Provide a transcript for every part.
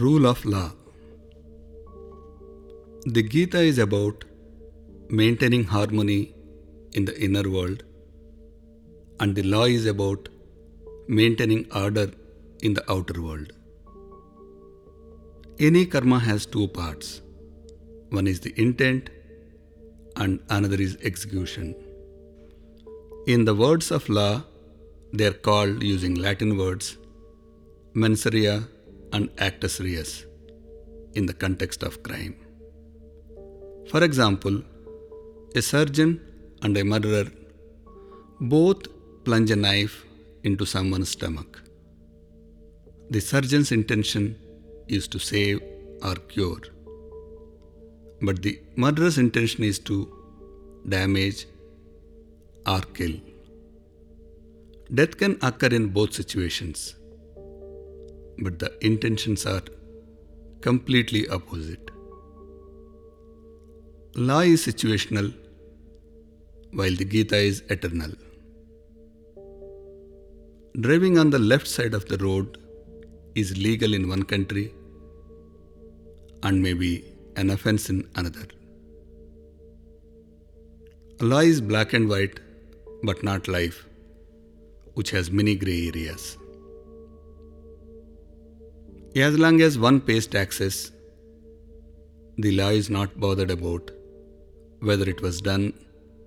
Rule of Law The Gita is about maintaining harmony in the inner world, and the law is about maintaining order in the outer world. Any karma has two parts one is the intent, and another is execution. In the words of law, they are called using Latin words mens and actus reus in the context of crime. For example, a surgeon and a murderer both plunge a knife into someone's stomach. The surgeon's intention is to save or cure, but the murderer's intention is to damage or kill. Death can occur in both situations, but the intentions are completely opposite. Law is situational, while the Gita is eternal. Driving on the left side of the road is legal in one country and may be an offense in another. Law is black and white, but not life, which has many grey areas. As long as one pays taxes, the law is not bothered about whether it was done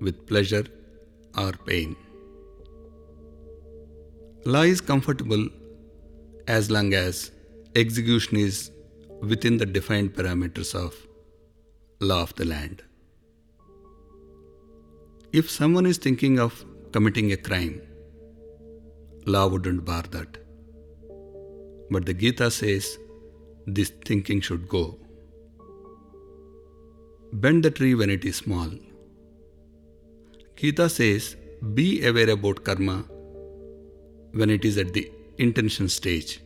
with pleasure or pain. Law is comfortable as long as execution is within the defined parameters of law of the land. If someone is thinking of committing a crime, law wouldn't bar that. But the Gita says this thinking should go. Bend the tree when it is small. Gita says be aware about karma when it is at the intention stage,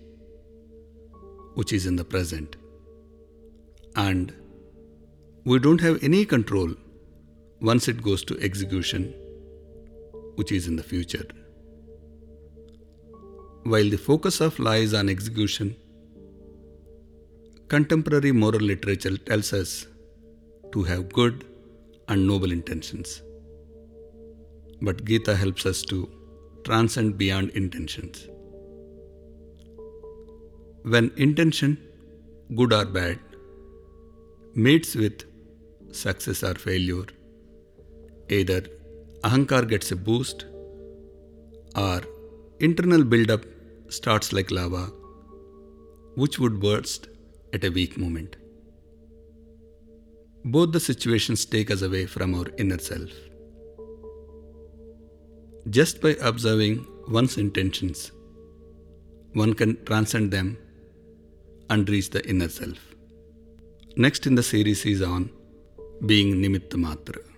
which is in the present. And we don't have any control once it goes to execution, which is in the future. While the focus of law is on execution, contemporary moral literature tells us to have good and noble intentions. But Gita helps us to transcend beyond intentions. When intention, good or bad, meets with success or failure, either ahankar gets a boost or internal build-up starts like lava, which would burst at a weak moment. Both the situations take us away from our inner self. Just by observing one's intentions, one can transcend them and reach the inner self. Next in the series is on being Nimitta Matra.